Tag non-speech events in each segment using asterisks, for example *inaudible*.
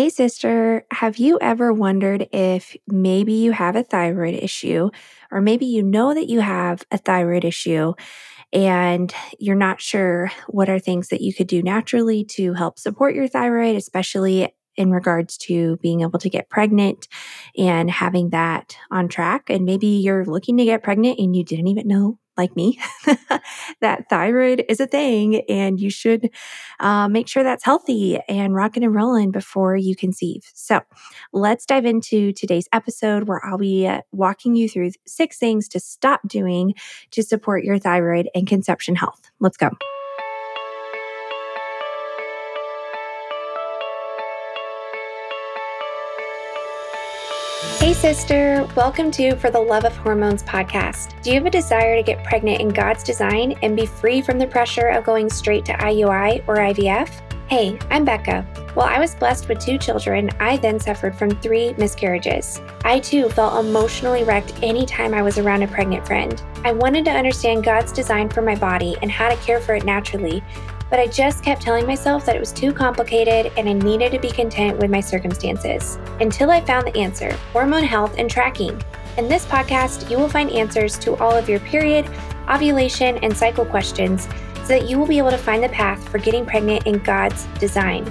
Hey, sister, have you ever wondered if maybe you have a thyroid issue, or maybe you know that you have a thyroid issue and you're not sure what are things that you could do naturally to help support your thyroid, especially in regards to being able to get pregnant and having that on track? And maybe you're looking to get pregnant and you didn't even know like me, *laughs* that thyroid is a thing and you should uh, make sure that's healthy and rocking and rolling before you conceive. So let's dive into today's episode where I'll be uh, walking you through six things to stop doing to support your thyroid and conception health. Let's go. Sister. Welcome to For the Love of Hormones podcast. Do you have a desire to get pregnant in God's design and be free from the pressure of going straight to IUI or IVF? Hey, I'm Bekah. While I was blessed with two children, I then suffered from three miscarriages. I too felt emotionally wrecked anytime I was around a pregnant friend. I wanted to understand God's design for my body and how to care for it naturally, but I just kept telling myself that it was too complicated and I needed to be content with my circumstances. Until I found the answer hormone health and tracking. In this podcast, you will find answers to all of your period, ovulation, and cycle questions so that you will be able to find the path for getting pregnant in God's design.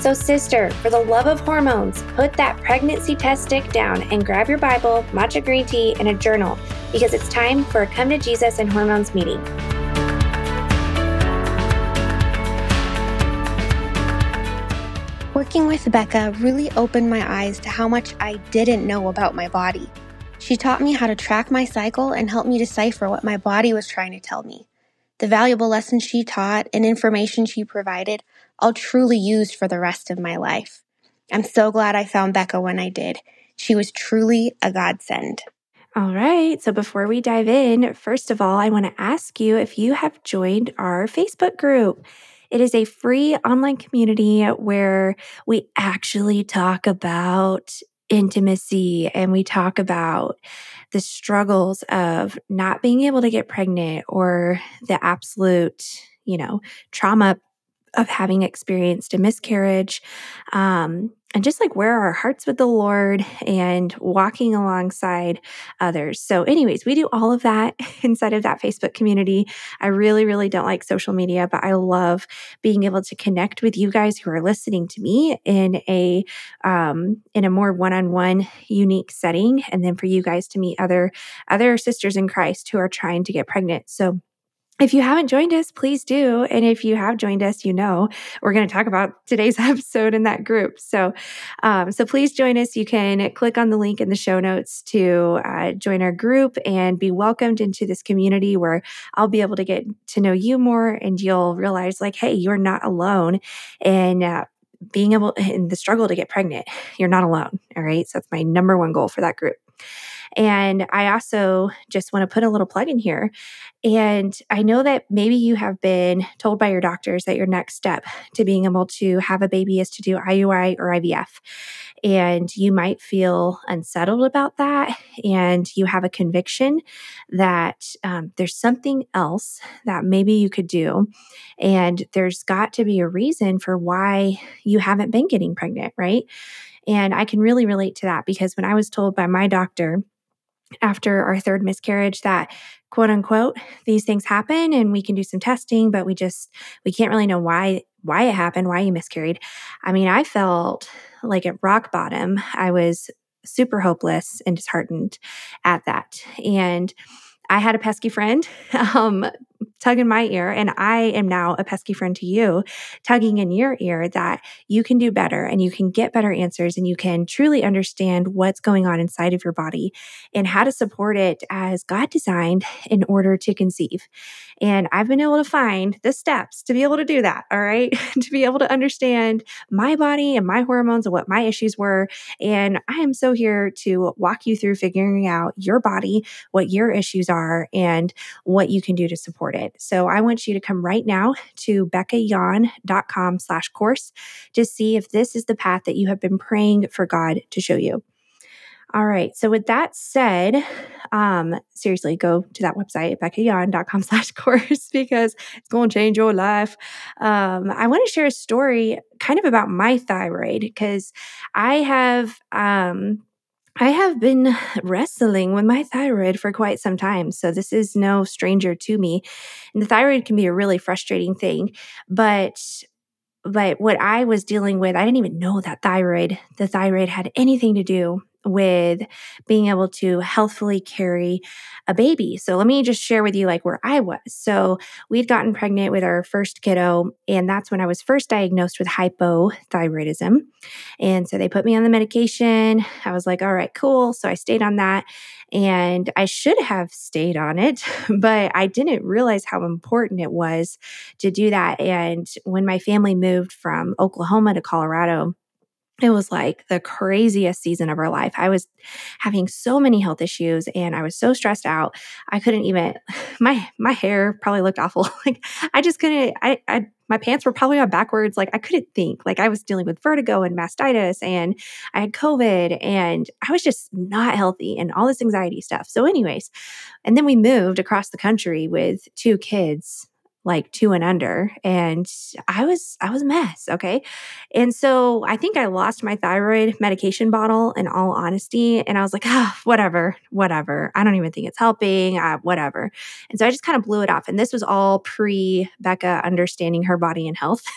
So, sister, for the love of hormones, put that pregnancy test stick down and grab your Bible, matcha green tea, and a journal because it's time for a Come to Jesus and Hormones meeting. Working with Bekah really opened my eyes to how much I didn't know about my body. She taught me how to track my cycle and helped me decipher what my body was trying to tell me. The valuable lessons she taught and information she provided, I'll truly use for the rest of my life. I'm so glad I found Bekah when I did. She was truly a godsend. All right. So before we dive in, first of all, I want to ask you if you have joined our Facebook group. It is a free online community where we actually talk about intimacy and we talk about the struggles of not being able to get pregnant or the absolute, you know, trauma of having experienced a miscarriage. Um, and just like where our hearts with the Lord and walking alongside others. So, anyways, we do all of that *laughs* inside of that Facebook community. I really, really don't like social media, but I love being able to connect with you guys who are listening to me in a um, in a more one on one, unique setting, and then for you guys to meet other other sisters in Christ who are trying to get pregnant. So if you haven't joined us, please do. And if you have joined us, you know we're going to talk about *laughs* today's episode in that group. So, um, so please join us. You can click on the link in the show notes to uh, join our group and be welcomed into this community where I'll be able to get to know you more, and you'll realize like, hey, you're not alone, and uh, being able in the struggle to get pregnant, you're not alone. All right, so that's my number one goal for that group. And I also just want to put a little plug in here. And I know that maybe you have been told by your doctors that your next step to being able to have a baby is to do IUI or IVF. And you might feel unsettled about that. And you have a conviction that um, there's something else that maybe you could do. And there's got to be a reason for why you haven't been getting pregnant, right? And I can really relate to that because when I was told by my doctor after our third miscarriage that quote unquote these things happen and we can do some testing but we just we can't really know why why it happened why you miscarried. I mean i felt like at rock bottom. I was super hopeless and disheartened at that. And I had a pesky friend *laughs* um, tugging my ear, and I am now a pesky friend to you, tugging in your ear that you can do better and you can get better answers and you can truly understand what's going on inside of your body and how to support it as God designed in order to conceive. And I've been able to find the steps to be able to do that, all right, *laughs* to be able to understand my body and my hormones and what my issues were. And I am so here to walk you through figuring out your body, what your issues are, and what you can do to support it. So I want you to come right now to bekahyawn.com slash course to see if this is the path that you have been praying for God to show you. All right. So with that said, um, seriously, go to that website, bekahyawn.com *laughs* slash course because it's going to change your life. Um, I want to share a story kind of about my thyroid because I have, um, I have been wrestling with my thyroid for quite some time. So this is no stranger to me. And the thyroid can be a really frustrating thing, but but what I was dealing with, I didn't even know that thyroid, the thyroid had anything to do with being able to healthfully carry a baby. So let me just share with you like where I was. So we'd gotten pregnant with our first kiddo and that's when I was first diagnosed with hypothyroidism. And so they put me on the medication. I was like, "All right, cool." So I stayed on that and I should have stayed on it, *laughs* but I didn't realize how important it was to do that. And when my family moved from Oklahoma to Colorado, it was like the craziest season of our life. I was having so many health issues and I was so stressed out. I couldn't even *sighs* my my hair probably looked awful. *laughs* like I just couldn't I I my pants were probably on backwards. Like I couldn't think. Like I was dealing with vertigo and mastitis and I had COVID and I was just not healthy and all this anxiety stuff. So, anyways, and then we moved across the country with two kids like two and under and i was i was a mess okay? And so i think i lost my thyroid medication bottle in all honesty and i was like ah oh, whatever whatever. I don't even think it's helping uh, whatever. And so i just kind of blew it off and this was all pre bekah understanding her body and health. *laughs*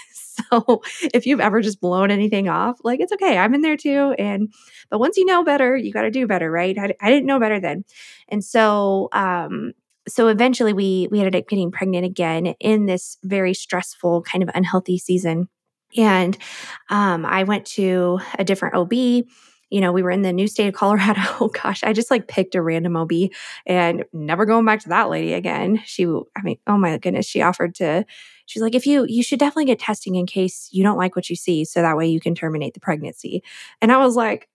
So if you've ever just blown anything off like it's okay i'm in there too and but once you know better you got to do better right? I, I didn't know better then. And so um so eventually we we ended up getting pregnant again in this very stressful kind of unhealthy season. And um, i went to a different ob you know we were in the new state of *laughs* colorado. Oh gosh i just like picked a random ob and never going back to that lady again. She i mean oh my goodness she offered to she's like if you you should definitely get testing in case you don't like what you see so that way you can terminate the pregnancy. And i was like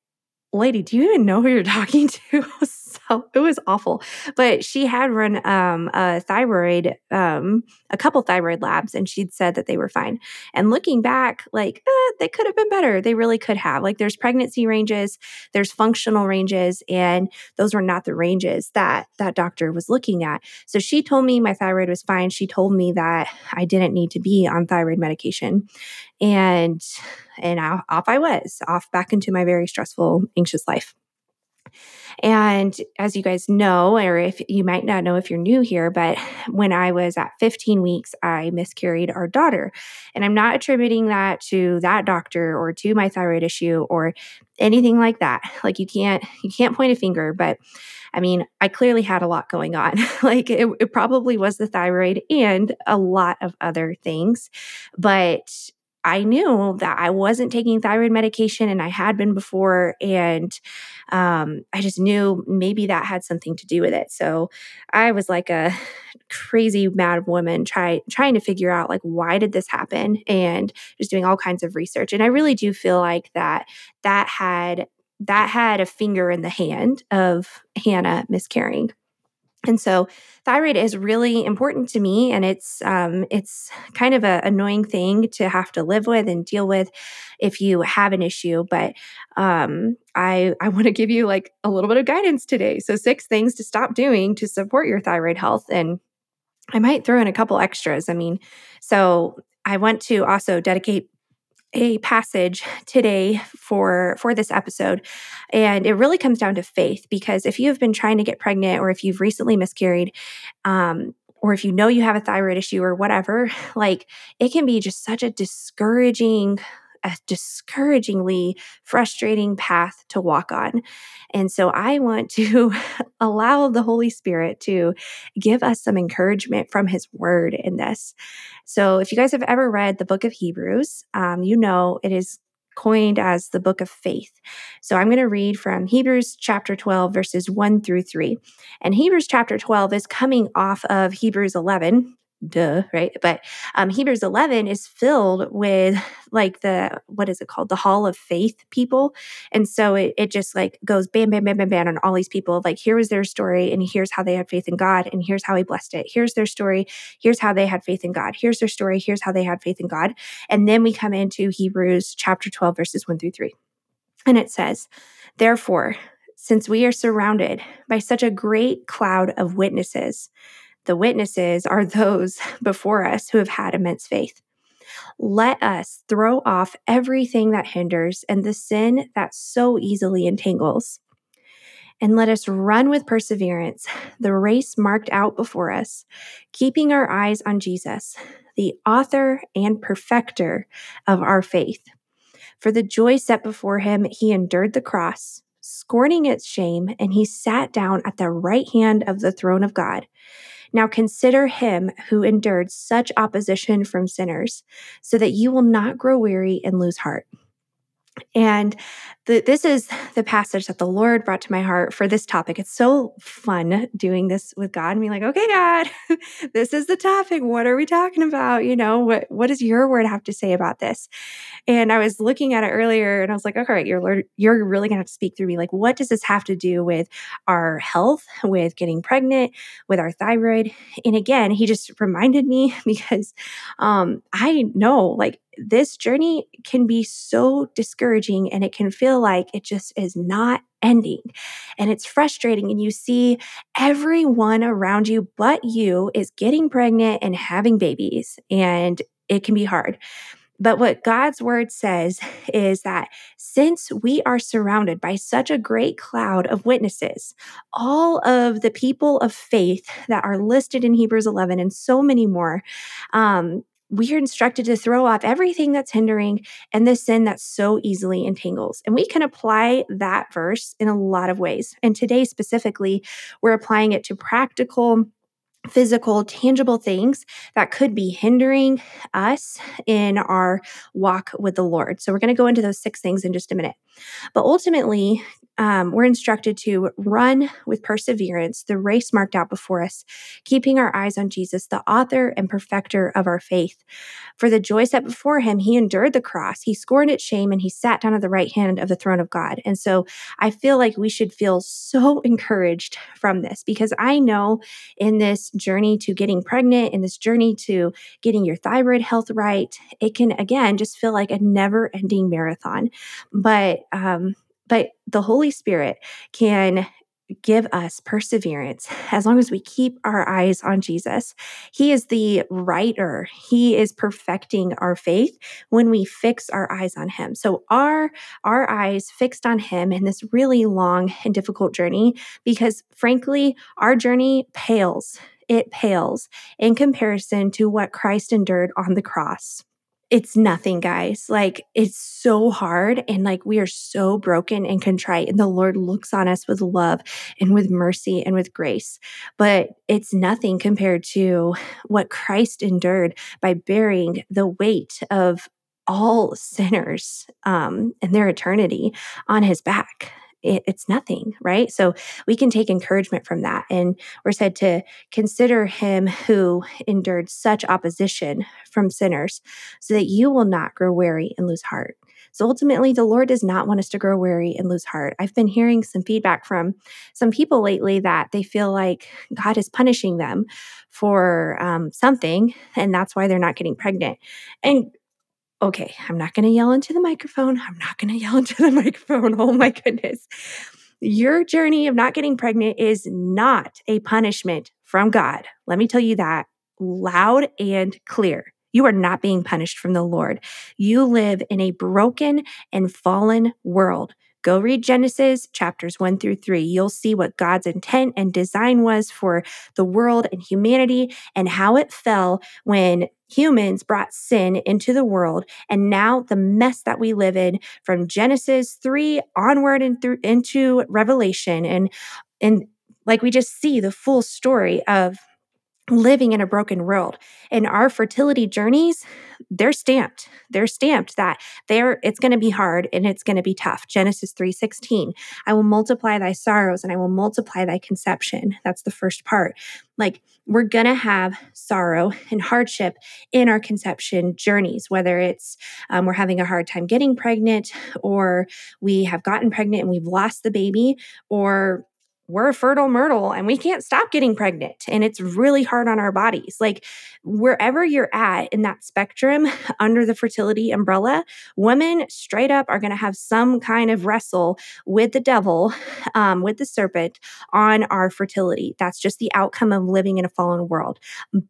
lady, do you even know who you're *laughs* talking to? *laughs* so it was awful. But she had run um, a thyroid, um, a couple thyroid labs, and she'd said that they were fine. And looking back, like eh, they could have been better. They really could have. Like there's pregnancy ranges, there's functional ranges, and those were not the ranges that that doctor was looking at. So she told me my thyroid was fine. She told me that I didn't need to be on thyroid medication, and and off I was, off back into my very stressful, anxious life. And as you guys know, or if you might not know if you're new here, but when I was at 15 weeks, I miscarried our daughter. And I'm not attributing that to that doctor or to my thyroid issue or anything like that. Like you can't you can't point a finger, but I mean, I clearly had a lot going on. *laughs* like it, it probably was the thyroid and a lot of other things. But I knew that I wasn't taking thyroid medication and I had been before. And um, I just knew maybe that had something to do with it. So I was like a *sighs* crazy mad woman try, trying to figure out like why did this happen and just doing all kinds of research. And I really do feel like that that had that had a finger in the hand of Hannah miscarrying. And so thyroid is really important to me and it's um, it's kind of an annoying thing to have to live with and deal with if you have an issue but um, i i want to give you like a little bit of guidance today. So six things to stop doing to support your thyroid health and i might throw in a couple extras i mean so i want to also dedicate a passage today for for this episode and it really comes down to faith because if you have been trying to get pregnant or if you've recently miscarried um, or if you know you have a thyroid issue or whatever *laughs* like it can be just such a discouraging a discouragingly frustrating path to walk on. And so I want to *laughs* allow the Holy Spirit to give us some encouragement from His Word in this. So if you guys have ever read the book of Hebrews, um, you know it is coined as the book of faith. So I'm going to read from Hebrews chapter 12, verses 1 through 3. And Hebrews chapter 12 is coming off of Hebrews 11, duh, right? But um, Hebrews 11 is filled with *laughs* like the, what is it called? The hall of faith people. And so it, it just like goes bam, bam, bam, bam, bam on all these people. Like, here was their story, and here's how they had faith in God, and here's how he blessed it. Here's their story. Here's how they had faith in God. Here's their story. Here's how they had faith in God. And then we come into Hebrews chapter 12, verses 1 through 3. And it says, Therefore, since we are surrounded by such a great cloud of witnesses, the witnesses are those *laughs* before us who have had immense faith. Let us throw off everything that hinders and the sin that so easily entangles. And let us run with perseverance *sighs* the race marked out before us, keeping our eyes on Jesus, the author and perfecter of our faith. For the joy set before him, he endured the cross, scorning its shame, and he sat down at the right hand of the throne of God. Now consider him who endured such opposition from sinners, so that you will not grow weary and lose heart. And the, this is the passage that the Lord brought to my heart for this topic. It's so fun doing this with God and being like, okay, God, *laughs* this is the topic. What are we talking about? You know, what, what does your word have to say about this? And I was looking at it earlier and I was like, okay, right, your Lord, you're really going to have to speak through me. Like, what does this have to do with our health, *laughs* with getting pregnant, with our thyroid? And again, he just reminded me *laughs* because um, I know like this journey can be so discouraging and it can feel like it just is not ending. And it's frustrating and you see everyone around you but you is getting pregnant and having babies and it can be hard. But what God's word says is that since we are surrounded by such a great cloud of witnesses, all of the people of faith that are listed in Hebrews 11 and so many more, um, we are instructed to throw off everything that's hindering and the sin that so easily entangles. And we can apply that verse in a lot of ways. And today, specifically, we're applying it to practical physical, tangible things that could be hindering us in our walk with the Lord. So, we're going to go into those six things in just a minute. But ultimately, um, we're instructed to run with perseverance the race marked out before us, keeping our eyes on Jesus, the author and perfecter of our faith. For the joy set before him, he endured the cross, he scorned its shame, and he sat down at the right hand of the throne of God. And so I feel like we should feel so *laughs* encouraged from this because I know in this journey to getting pregnant, in this journey to getting your thyroid health right, it can again just feel like a never ending marathon. But um, but the Holy Spirit can give us perseverance as long as we keep our eyes on Jesus. He is the writer. He is perfecting our faith when we fix our eyes on him. So our our eyes fixed on him in this really long and difficult journey because frankly, our journey pales. It pales in comparison to what Christ endured on the cross it's nothing, guys. Like it's so hard and like we are so broken and contrite and the Lord looks on us with love and with mercy and with grace. But it's nothing compared to what Christ endured by bearing the weight of all sinners um, and their eternity on his back it, it's nothing, right? So we can take encouragement from that. And we're said to consider him who endured such opposition from sinners so that you will not grow weary and lose heart. So ultimately, the Lord does not want us to grow weary and lose heart. I've been hearing some feedback from some people lately that they feel like God is punishing them for um, something, and that's why they're not getting pregnant. And okay, I'm not going to yell into the microphone. I'm not going *laughs* to yell into the microphone. Oh my goodness. Your journey of not getting pregnant is not a punishment from God. Let me tell you that loud and clear. You are not being punished from the Lord. You live in a broken and fallen world. Go read Genesis chapters one through three. You'll see what God's intent and design was for the world and humanity and how it fell when humans brought sin into the world. And now the mess that we live in from Genesis 3 onward and through into Revelation. And, and like we just see the full story of living in a broken world and our fertility journeys they're stamped. They're stamped that they're it's going to be hard and it's going to be tough. Genesis 3:16 i will multiply thy sorrows and i will multiply thy conception. That's the first part. Like we're going to have sorrow and hardship in our conception journeys whether it's um, we're having a hard time getting pregnant or we have gotten pregnant and we've lost the baby or we're a fertile myrtle and we can't stop getting pregnant and it's really hard on our bodies. Like wherever you're at in that spectrum *laughs* under the fertility umbrella women straight up are going to have some kind of wrestle with the devil *sighs* um, with the serpent on our fertility. That's just the outcome of living in a fallen world.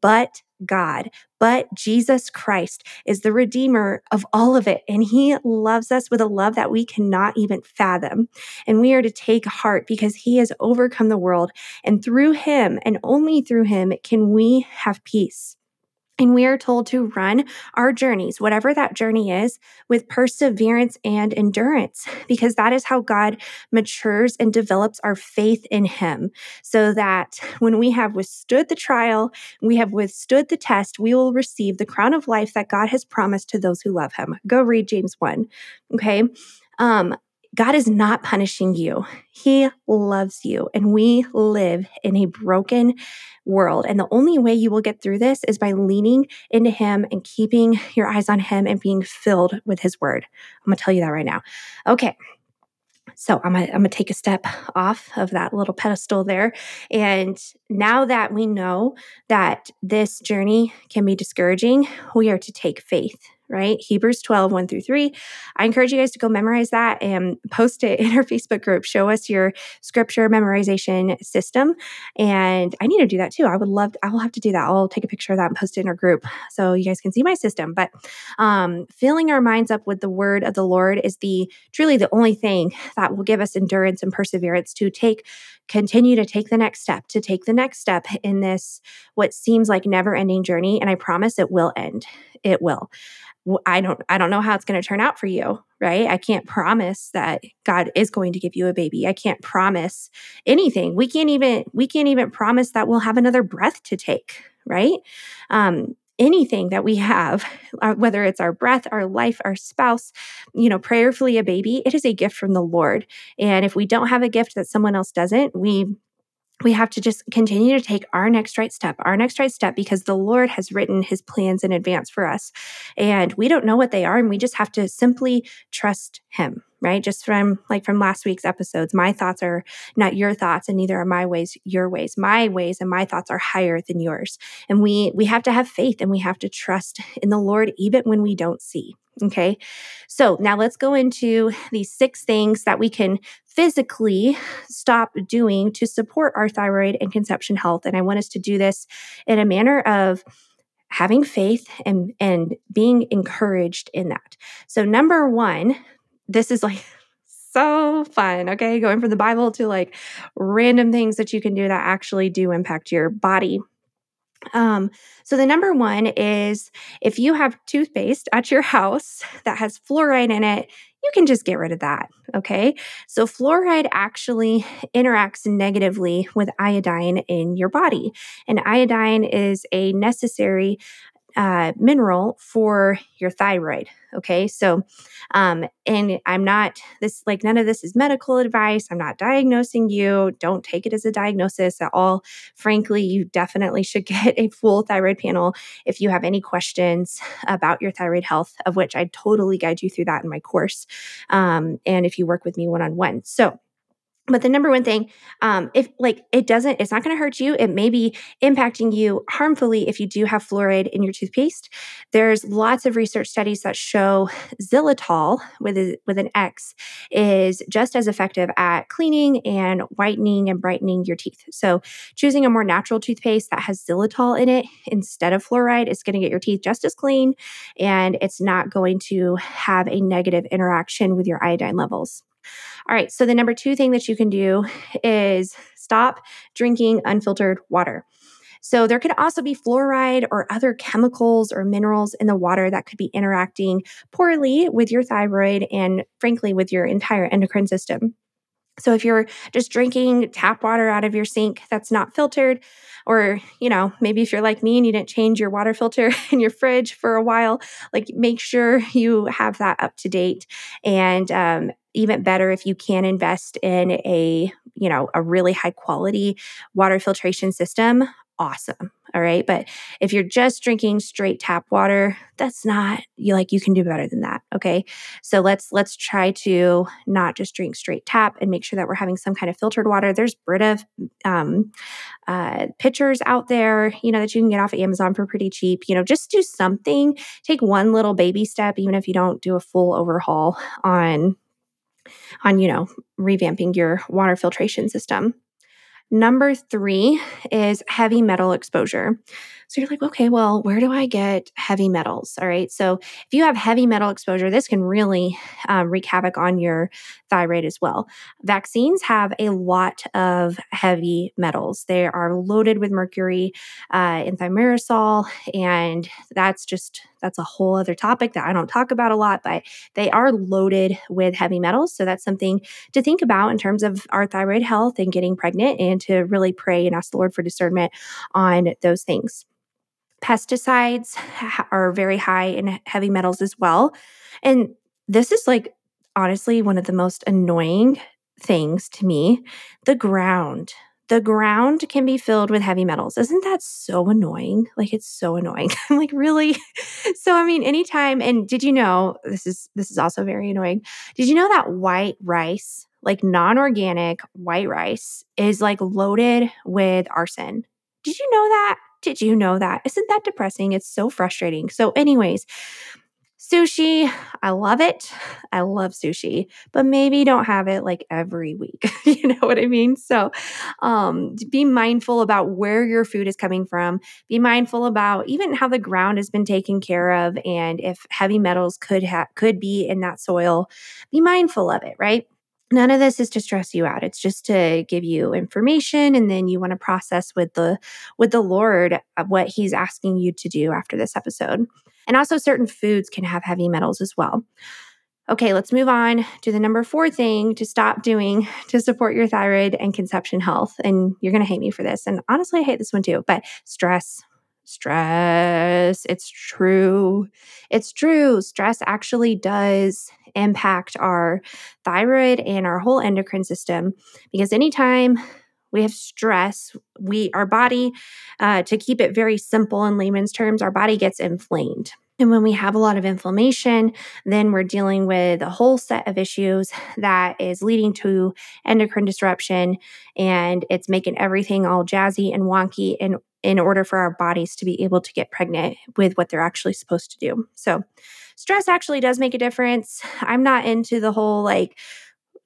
But God, but Jesus Christ is the Redeemer of all of it. And He loves us with a love that we cannot even fathom. And we are to take heart because He has overcome the world. And through Him and only through Him can we have peace. And we are told to run our journeys, whatever that journey is, with perseverance and endurance, *laughs* because that is how God matures and develops our faith in Him. So that when we have withstood the trial, we have withstood the test, we will receive the crown of life that God has promised to those who love Him. Go read James 1. Okay. Um, God is not punishing you. He loves you. And we live in a broken world. And the only way you will get through this is by leaning into Him and keeping your eyes on Him and being filled with His word. I'm going to tell you that right now. Okay. So I'm I'm gonna take a step off of that little pedestal there. And now that we know that this journey can be discouraging, we are to take faith right? Hebrews 12, 1 through 3. I encourage you guys to go memorize that and post it *laughs* in our Facebook group. Show us your scripture memorization system. And I need to do that too. I would love, to, I will have to do that. I'll take a picture of that and post it in our group so you guys can see my system. But um, filling our minds up with the word of the Lord is the truly the only thing that will give us endurance and perseverance to take continue to take the next step, to take the next step in this, what seems like never ending journey. And I promise it will end. It will. I don't I don't know how it's going to turn out for you, right? I can't promise that God is going to give you a baby. I can't promise anything. We can't even we can't even promise that we'll have another breath to take, right? Um, anything that we have, uh, whether it's our breath, our life, our spouse, you know, prayerfully a baby, it is a gift from the Lord. And if we don't have a gift that someone else doesn't, we we have to just continue to take our next right step, our next right step, because the Lord has written his plans in advance for us. And we don't know what they are. And we just have to simply trust him, right? Just from like from last week's episodes, my thoughts are not your thoughts, and neither are my ways your ways. My ways and my thoughts are higher than yours. And we we have to have faith and we have to trust in the Lord even when we don't see. Okay. So now let's go into these six things that we can physically stop doing to support our thyroid and conception health. And I want us to do this in a manner of having faith and, and being encouraged in that. So, number one, this is like so fun. Okay. Going from the Bible to like random things that you can do that actually do impact your body um, so the number one is if you have toothpaste at your *laughs* house that has fluoride in it, you can just get rid of that. Okay. So fluoride actually *laughs* interacts negatively with iodine in your body. And iodine is a necessary uh, mineral for your thyroid. Okay. So, um, and I'm not this, like, none of this is medical advice. I'm not diagnosing you. Don't take it as a diagnosis at all. Frankly, you definitely should *laughs* get a full thyroid panel if you have any questions about your thyroid health, of which I totally guide you through that in my course. Um, and if you work with me one on one. So, but the number one thing um, if like it doesn't it's not going to hurt you. It may be impacting you harmfully if you do have fluoride in your toothpaste. There's lots of research studies that show xylitol with a, with an x is just as effective at cleaning and whitening and brightening your teeth. So choosing a more natural toothpaste that has xylitol in it instead of fluoride is going to get your teeth just as clean and it's not going to have a negative interaction with your iodine levels all right. So the number two thing that you can do is stop drinking unfiltered water. So there could also be fluoride or other chemicals or minerals in the water that could be interacting poorly with your thyroid and frankly with your entire endocrine system. So if you're just drinking tap water out of your sink that's not filtered, or you know maybe if you're like me and you didn't change your water filter *laughs* in your fridge for a while, like make sure you have that up to date. And um, even better if you can invest in a you know a really high quality water filtration system awesome All right. But if you're just drinking straight tap water, that's not you like you can do better than that. Okay. So let's let's try to not just drink straight tap and make sure that we're having some kind of filtered water. There's Brita um, uh, pitchers out there, you know, that you can get off of Amazon for pretty cheap. You know, just do something. Take one little baby step, even if you don't do a full overhaul on on you know revamping your water filtration system Number three is heavy metal exposure. So you're like, okay, well, where do I get heavy metals? All right. So if you have heavy metal exposure, this can really um, wreak havoc on your thyroid as well. Vaccines have a lot of heavy metals. They are loaded with mercury uh, and thimerosal, and that's just that's a whole other topic that I don't talk about a lot, but they are loaded with heavy metals. So that's something to think about in terms of our thyroid health and getting pregnant, and to really pray and ask the Lord for discernment on those things. Pesticides are very high in heavy metals as well. And this is like honestly one of the most annoying things to me the ground. The ground can be filled with heavy metals. Isn't that so annoying? Like it's so annoying. *laughs* I'm like, really? *laughs* so I mean, anytime and did you know this is this is also very annoying. Did you know that white rice, like non-organic white rice is like loaded with arson? Did you know that? Did you know that? Isn't that depressing? It's so frustrating. So, anyways, sushi, I love it. I love sushi, but maybe don't have it like every week. *laughs* you know what I mean? So, um, be mindful about where your food is coming from. Be mindful about even how the ground has been taken care of, and if heavy metals could have could be in that soil. Be mindful of it, right? None of this is to stress you out it's just to give you information and then you want to process with the with the lord what he's asking you to do after this episode and also certain foods can have heavy metals as well okay let's move on to the number four thing to stop doing *laughs* to support your thyroid and conception health and you're going to hate me for this and honestly i hate this one too but stress stress. It's true. It's true. Stress actually does impact our thyroid and our whole endocrine system because anytime we have stress we our body uh, to keep it very simple in layman's terms our body gets inflamed and when we have a lot of inflammation, then we're dealing with a whole set of issues that is leading to endocrine disruption and it's making everything all jazzy and wonky in, in order for our bodies to be able to get pregnant with what they're actually supposed to do. So, stress actually does make a difference. I'm not into the whole like,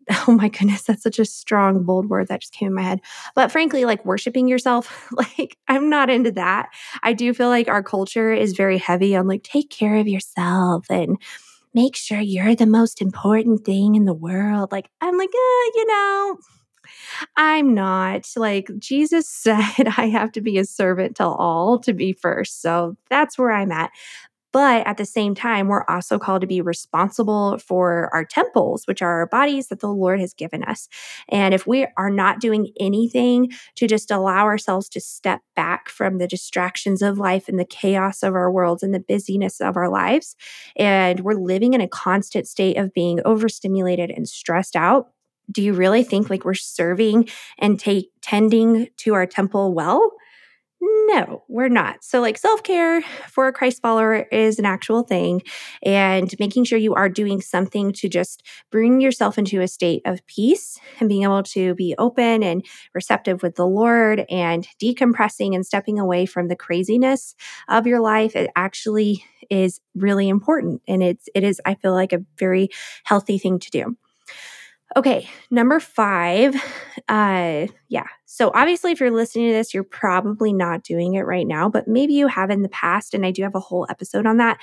*laughs* oh my goodness, that's such a strong, bold word that just came in my head. But frankly, like worshiping yourself, *laughs* like I'm not into that. I do feel like our culture is very heavy on like, take care of yourself and make sure you're the most important thing in the world. Like, I'm like, uh, you know, I'm not. Like, Jesus *laughs* said, I have to be a servant to all to be first. So that's where I'm at. But at the same time, we're also called to be responsible for our temples, which are our bodies that the Lord has given us. And if we are not doing anything to just allow ourselves to step back from the distractions of life and the chaos of our worlds and the busyness of our lives, and we're living in a constant state of being overstimulated and stressed out, do you really think like we're serving and take tending to our temple well? No, we're not. So, like self care for a Christ follower is an actual thing, and making sure you are doing something to just bring yourself into a state of peace and being able to be open and receptive with the Lord and decompressing and stepping away from the craziness of your life. It actually is really important, and it's it is I feel like a very healthy thing to do. Okay, number five. Uh, yeah. So obviously, if you're listening to this, you're probably not doing it right now, but maybe you have in the past. And I do have a whole episode on that.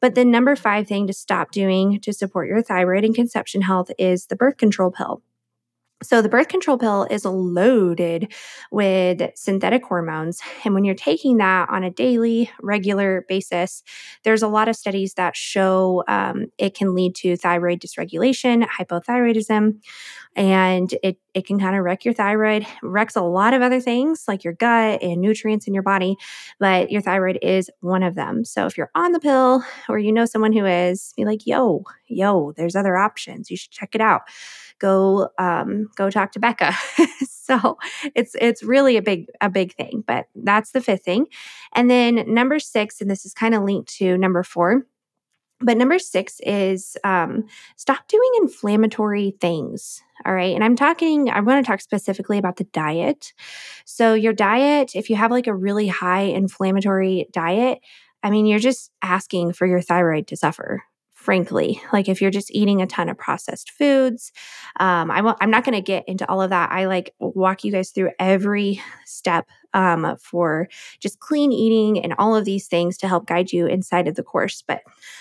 But the number five thing to stop doing to support your thyroid and conception health is the birth control pill. So, the birth control pill is loaded with synthetic hormones. And when you're taking that on a daily, regular basis, there's a lot of studies that show um, it can lead to thyroid dysregulation, hypothyroidism, and it, it can kind of wreck your thyroid, wrecks a lot of other things like your gut and nutrients in your body, but your thyroid is one of them. So, if you're on the pill or you know someone who is, be like, yo, yo, there's other options. You should check it out. Go um, go talk to Bekah. *laughs* so it's it's really a big a big thing. But that's the fifth thing. And then number six, and this is kind of linked to number four but number six is um, stop doing inflammatory things. All right. And I'm talking, I want to talk specifically about the diet. So, your diet, if you have like a really high inflammatory diet, I mean, you're just asking for your thyroid to suffer frankly. Like if you're just eating a ton of processed foods, um, I w- I'm not going to get into all of that. I like walk you guys through every step um, for just clean eating and all of these things to help guide you inside of the course. But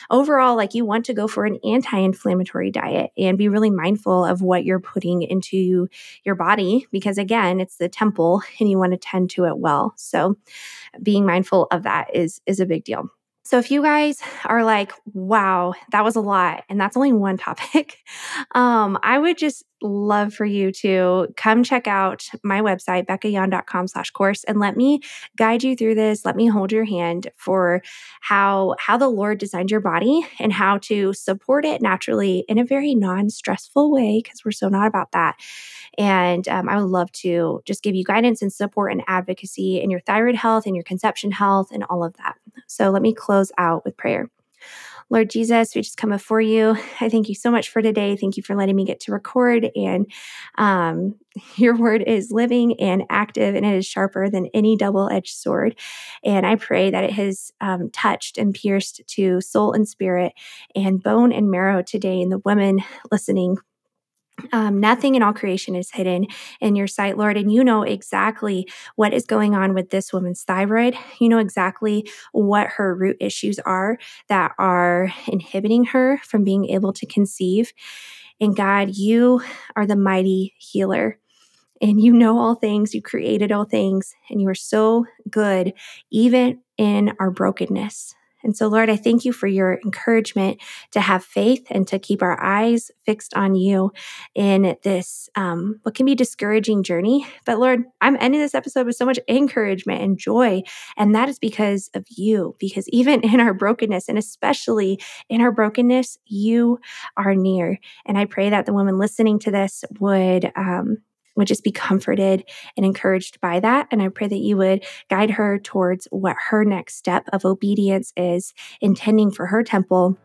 overall, like you want to go for an anti inflammatory diet and be really mindful of what you're putting into your body because, again, it's the temple and you want to tend to it well. So being mindful of that is, is a big deal. So if you guys are like, wow, that was a lot, and that's only one *laughs* topic, um, I would just love for you to come check out my website, bekahyawn.com slash course, and let me guide you through this. Let me hold your hand for how how the Lord designed your body and how to support it naturally in a very non-stressful way, because we're so not about that. And um, I would love to just give you guidance and support and advocacy in your thyroid health and your conception health and all of that. So let me close out with prayer. Lord Jesus, we just come before you. I thank you so much for today. Thank you for letting me get to record. And um, *laughs* your word is living and active, and it is sharper than any double edged sword. And I pray that it has um, touched and pierced to soul and spirit and bone and marrow today in the women listening um, nothing in all creation is hidden in your sight, Lord. And you know exactly what is going on with this woman's thyroid. You know exactly what her root issues are that are inhibiting her from being able to conceive. And God, you are the mighty healer. And you know all things, you created all things, and you are so good, even in our brokenness. And so, Lord, I thank you for your encouragement to have faith and to keep our eyes fixed on you in this, um, what can be discouraging journey. But Lord, I'm ending this episode with so much encouragement and joy. And that is because of you, because even in our brokenness, and especially in our brokenness, you are near. And I pray that the woman listening to this would, um, would just be comforted and encouraged by that. And I pray that you would guide her towards what her next step of obedience is, intending for her temple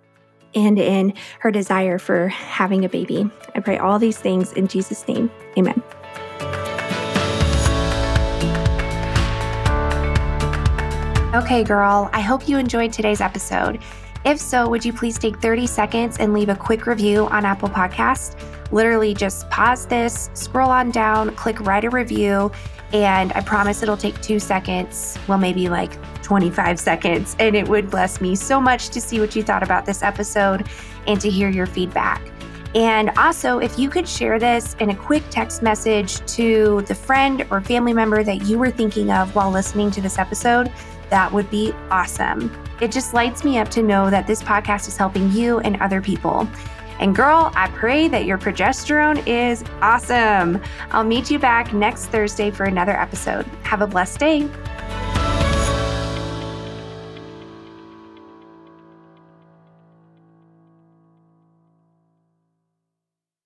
and in her desire for having a baby. I pray all these things in Jesus' name. Amen. Okay, girl, I hope you enjoyed today's episode. If so, would you please take 30 seconds and leave a quick review on Apple Podcast? Literally just pause this, scroll on down, click write a review, and I promise it'll take two seconds, well, maybe like 25 seconds. And it would bless me so much to see what you thought about this episode and to hear your feedback. And also, if you could share this in a quick text message to the friend or family member that you were thinking of while listening to this episode, that would be awesome. It just lights me up to know that this podcast is helping you and other people. And girl, I pray that your progesterone is awesome. I'll meet you back next Thursday for another episode. Have a blessed day.